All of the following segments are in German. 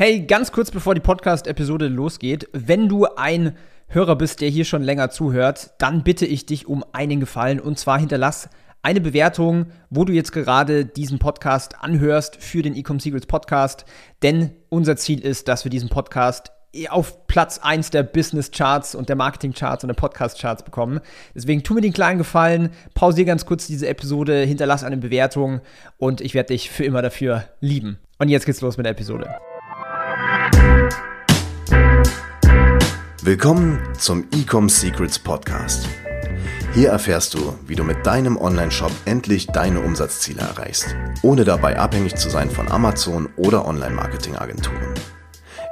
Hey, ganz kurz bevor die Podcast-Episode losgeht, wenn du ein Hörer bist, der hier schon länger zuhört, dann bitte ich dich um einen Gefallen und zwar hinterlass eine Bewertung, wo du jetzt gerade diesen Podcast anhörst für den Ecom Secrets Podcast, denn unser Ziel ist, dass wir diesen Podcast auf Platz 1 der Business Charts und der Marketing Charts und der Podcast Charts bekommen. Deswegen tu mir den kleinen Gefallen, pausier ganz kurz diese Episode, hinterlass eine Bewertung und ich werde dich für immer dafür lieben. Und jetzt geht's los mit der Episode. Willkommen zum Ecom Secrets Podcast. Hier erfährst du, wie du mit deinem Online-Shop endlich deine Umsatzziele erreichst, ohne dabei abhängig zu sein von Amazon oder Online-Marketing-Agenturen.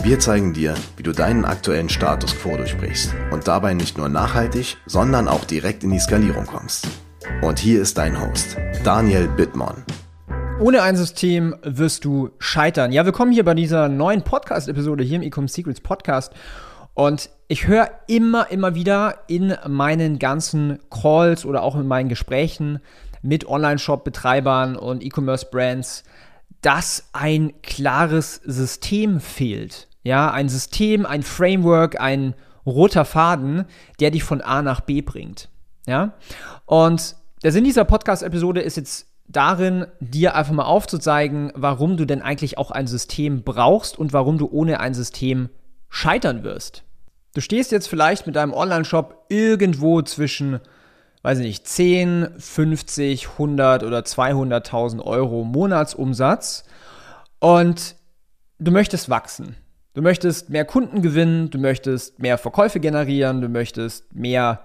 Wir zeigen dir, wie du deinen aktuellen Status quo durchbrichst und dabei nicht nur nachhaltig, sondern auch direkt in die Skalierung kommst. Und hier ist dein Host, Daniel Bittmann. Ohne ein System wirst du scheitern. Ja, willkommen hier bei dieser neuen Podcast-Episode hier im Ecom Secrets Podcast. Und ich höre immer, immer wieder in meinen ganzen Calls oder auch in meinen Gesprächen mit Online-Shop-Betreibern und E-Commerce-Brands, dass ein klares System fehlt. Ja, ein System, ein Framework, ein roter Faden, der dich von A nach B bringt. Ja, und der Sinn dieser Podcast-Episode ist jetzt darin, dir einfach mal aufzuzeigen, warum du denn eigentlich auch ein System brauchst und warum du ohne ein System scheitern wirst. Du stehst jetzt vielleicht mit deinem Online-Shop irgendwo zwischen, weiß ich nicht, 10, 50, 100 oder 200.000 Euro Monatsumsatz und du möchtest wachsen. Du möchtest mehr Kunden gewinnen, du möchtest mehr Verkäufe generieren, du möchtest mehr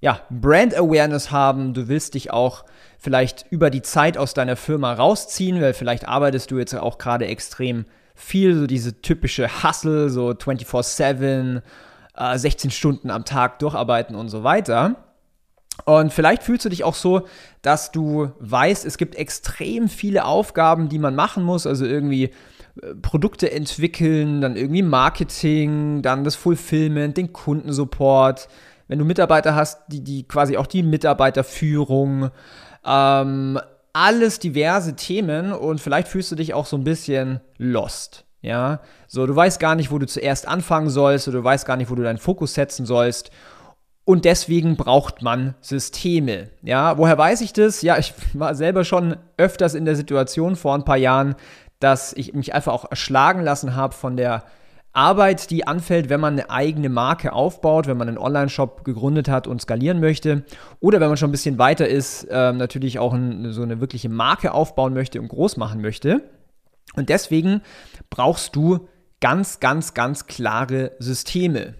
ja, Brand Awareness haben, du willst dich auch vielleicht über die Zeit aus deiner Firma rausziehen, weil vielleicht arbeitest du jetzt auch gerade extrem viel, so diese typische Hustle, so 24/7 äh, 16 Stunden am Tag durcharbeiten und so weiter. Und vielleicht fühlst du dich auch so, dass du weißt, es gibt extrem viele Aufgaben, die man machen muss, also irgendwie äh, Produkte entwickeln, dann irgendwie Marketing, dann das Fulfillment, den Kundensupport. Wenn du Mitarbeiter hast, die, die quasi auch die Mitarbeiterführung, ähm, alles diverse Themen und vielleicht fühlst du dich auch so ein bisschen lost. Ja, so du weißt gar nicht, wo du zuerst anfangen sollst oder du weißt gar nicht, wo du deinen Fokus setzen sollst. Und deswegen braucht man Systeme. Ja, woher weiß ich das? Ja, ich war selber schon öfters in der Situation vor ein paar Jahren, dass ich mich einfach auch erschlagen lassen habe von der Arbeit, die anfällt, wenn man eine eigene Marke aufbaut, wenn man einen Online-Shop gegründet hat und skalieren möchte. Oder wenn man schon ein bisschen weiter ist, äh, natürlich auch ein, so eine wirkliche Marke aufbauen möchte und groß machen möchte. Und deswegen brauchst du ganz, ganz, ganz klare Systeme.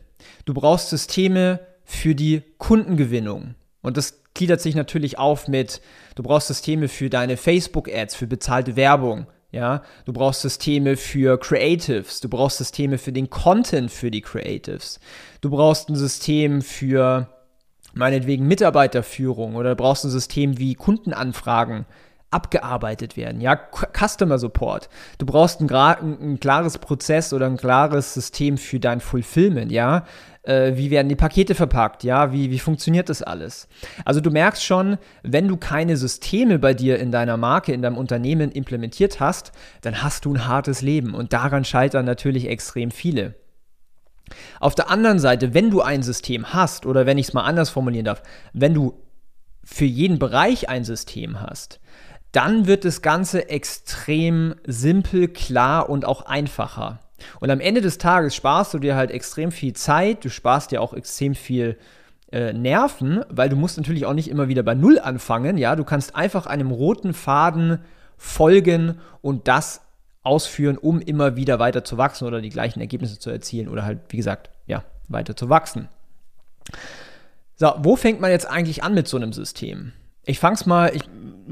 Du brauchst Systeme für die Kundengewinnung. Und das gliedert sich natürlich auf mit, du brauchst Systeme für deine Facebook-Ads, für bezahlte Werbung. Ja, du brauchst Systeme für Creatives, du brauchst Systeme für den Content für die Creatives. Du brauchst ein System für meinetwegen Mitarbeiterführung oder du brauchst ein System wie Kundenanfragen abgearbeitet werden. Ja, Customer Support. Du brauchst ein, ein, klares Prozess oder ein klares System für dein Fulfillment. Ja, äh, wie werden die Pakete verpackt? Ja, wie, wie funktioniert das alles? Also du merkst schon, wenn du keine Systeme bei dir in deiner Marke, in deinem Unternehmen implementiert hast, dann hast du ein hartes Leben und daran scheitern natürlich extrem viele. Auf der anderen Seite, wenn du ein System hast oder wenn ich es mal anders formulieren darf, wenn du für jeden Bereich ein System hast, dann wird das Ganze extrem simpel, klar und auch einfacher. Und am Ende des Tages sparst du dir halt extrem viel Zeit, du sparst dir auch extrem viel äh, Nerven, weil du musst natürlich auch nicht immer wieder bei Null anfangen, ja, du kannst einfach einem roten Faden folgen und das ausführen, um immer wieder weiter zu wachsen oder die gleichen Ergebnisse zu erzielen oder halt, wie gesagt, ja, weiter zu wachsen. So, wo fängt man jetzt eigentlich an mit so einem System? Ich fang's mal, ich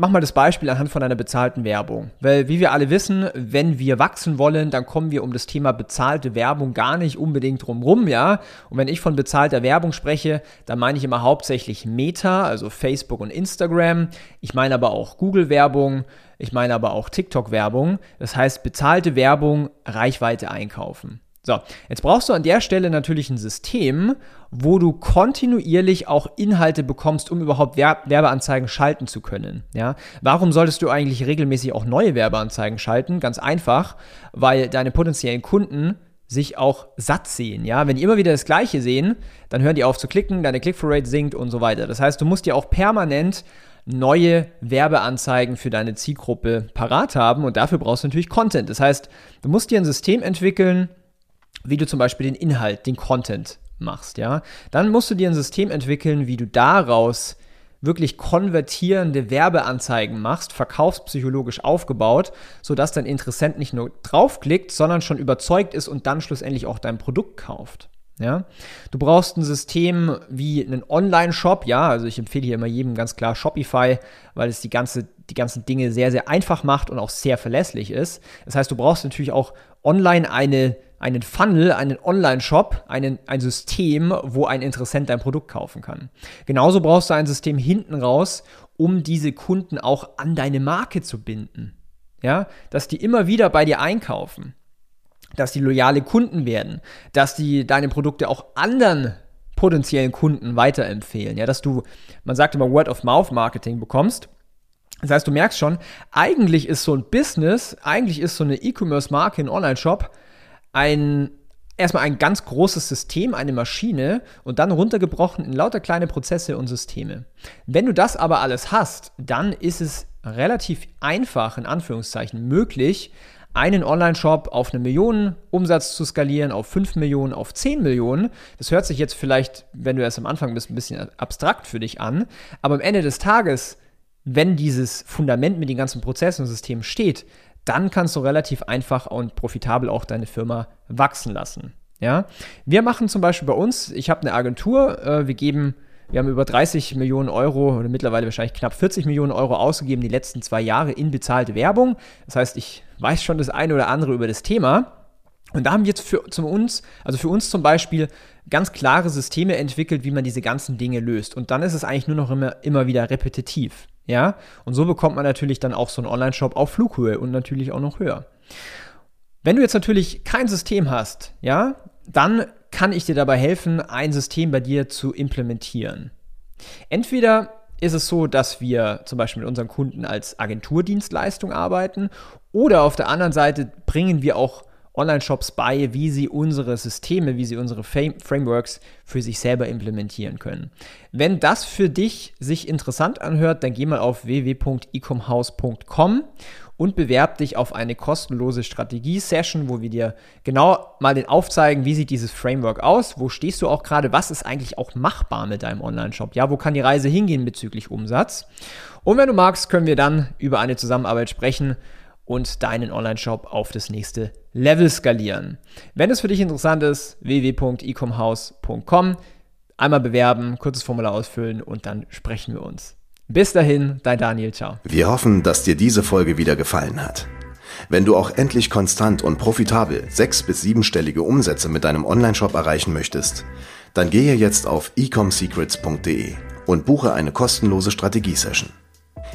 mach mal das Beispiel anhand von einer bezahlten Werbung. Weil, wie wir alle wissen, wenn wir wachsen wollen, dann kommen wir um das Thema bezahlte Werbung gar nicht unbedingt drumrum, ja. Und wenn ich von bezahlter Werbung spreche, dann meine ich immer hauptsächlich Meta, also Facebook und Instagram. Ich meine aber auch Google-Werbung. Ich meine aber auch TikTok-Werbung. Das heißt, bezahlte Werbung, Reichweite einkaufen. So, jetzt brauchst du an der Stelle natürlich ein System, wo du kontinuierlich auch Inhalte bekommst, um überhaupt Werbeanzeigen schalten zu können. Ja? Warum solltest du eigentlich regelmäßig auch neue Werbeanzeigen schalten? Ganz einfach, weil deine potenziellen Kunden sich auch satt sehen. Ja? Wenn die immer wieder das Gleiche sehen, dann hören die auf zu klicken, deine Click-through-Rate sinkt und so weiter. Das heißt, du musst dir auch permanent neue Werbeanzeigen für deine Zielgruppe parat haben und dafür brauchst du natürlich Content. Das heißt, du musst dir ein System entwickeln, wie du zum Beispiel den Inhalt, den Content machst, ja. Dann musst du dir ein System entwickeln, wie du daraus wirklich konvertierende Werbeanzeigen machst, verkaufspsychologisch aufgebaut, sodass dein Interessent nicht nur draufklickt, sondern schon überzeugt ist und dann schlussendlich auch dein Produkt kauft. Ja? Du brauchst ein System wie einen Online-Shop, ja, also ich empfehle hier immer jedem ganz klar Shopify, weil es die, ganze, die ganzen Dinge sehr, sehr einfach macht und auch sehr verlässlich ist. Das heißt, du brauchst natürlich auch online eine einen Funnel, einen Online-Shop, ein System, wo ein Interessent dein Produkt kaufen kann. Genauso brauchst du ein System hinten raus, um diese Kunden auch an deine Marke zu binden. Ja, dass die immer wieder bei dir einkaufen, dass die loyale Kunden werden, dass die deine Produkte auch anderen potenziellen Kunden weiterempfehlen. Ja, dass du, man sagt immer Word-of-Mouth-Marketing bekommst. Das heißt, du merkst schon, eigentlich ist so ein Business, eigentlich ist so eine E-Commerce-Marke, ein Online-Shop ein erstmal ein ganz großes System, eine Maschine und dann runtergebrochen in lauter kleine Prozesse und Systeme. Wenn du das aber alles hast, dann ist es relativ einfach, in Anführungszeichen, möglich, einen Online-Shop auf eine Million Umsatz zu skalieren, auf 5 Millionen, auf 10 Millionen. Das hört sich jetzt vielleicht, wenn du erst am Anfang bist, ein bisschen abstrakt für dich an, aber am Ende des Tages, wenn dieses Fundament mit den ganzen Prozessen und Systemen steht, dann kannst du relativ einfach und profitabel auch deine Firma wachsen lassen. Ja, wir machen zum Beispiel bei uns, ich habe eine Agentur, äh, wir geben, wir haben über 30 Millionen Euro oder mittlerweile wahrscheinlich knapp 40 Millionen Euro ausgegeben die letzten zwei Jahre in bezahlte Werbung. Das heißt, ich weiß schon das eine oder andere über das Thema. Und da haben wir jetzt für zum uns, also für uns zum Beispiel, ganz klare Systeme entwickelt, wie man diese ganzen Dinge löst. Und dann ist es eigentlich nur noch immer, immer wieder repetitiv. Ja, und so bekommt man natürlich dann auch so einen Online-Shop auf Flughöhe und natürlich auch noch höher. Wenn du jetzt natürlich kein System hast, ja, dann kann ich dir dabei helfen, ein System bei dir zu implementieren. Entweder ist es so, dass wir zum Beispiel mit unseren Kunden als Agenturdienstleistung arbeiten oder auf der anderen Seite bringen wir auch Online-Shops bei, wie sie unsere Systeme, wie sie unsere Frameworks für sich selber implementieren können. Wenn das für dich sich interessant anhört, dann geh mal auf www.ecomhouse.com und bewerb dich auf eine kostenlose Strategie-Session, wo wir dir genau mal den aufzeigen, wie sieht dieses Framework aus, wo stehst du auch gerade, was ist eigentlich auch machbar mit deinem Online-Shop, ja, wo kann die Reise hingehen bezüglich Umsatz. Und wenn du magst, können wir dann über eine Zusammenarbeit sprechen und deinen Online-Shop auf das nächste Level skalieren. Wenn es für dich interessant ist, www.ecomhouse.com. Einmal bewerben, kurzes Formular ausfüllen und dann sprechen wir uns. Bis dahin, dein Daniel, ciao. Wir hoffen, dass dir diese Folge wieder gefallen hat. Wenn du auch endlich konstant und profitabel sechs- bis siebenstellige Umsätze mit deinem Online-Shop erreichen möchtest, dann gehe jetzt auf ecomsecrets.de und buche eine kostenlose Strategie-Session.